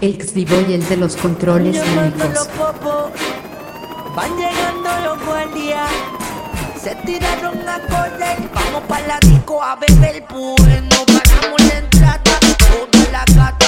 El y el de los controles médicos. Van llegando los guardias. Se tiraron a correr. Vamos para la disco a beber pues No la entrada. Toda la gata.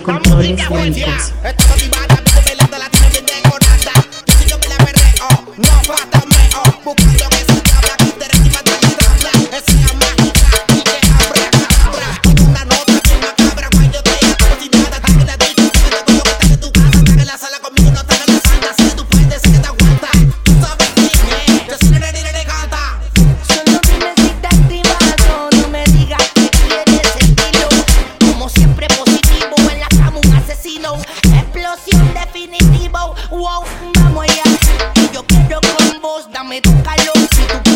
controles blancos.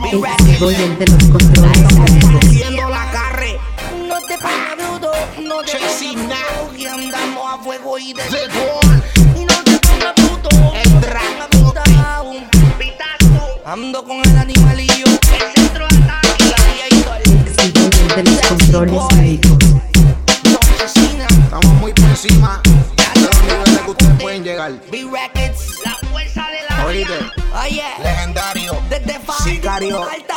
biónicos. Voy el de los controles. Haciendo la carre. No te pongas bruto, no te pongas que andamos a fuego y de Y no te pongas bruto, el dragón. Ando con el animalillo, el centro de ataque, el de los controles médicos. Estamos muy por encima de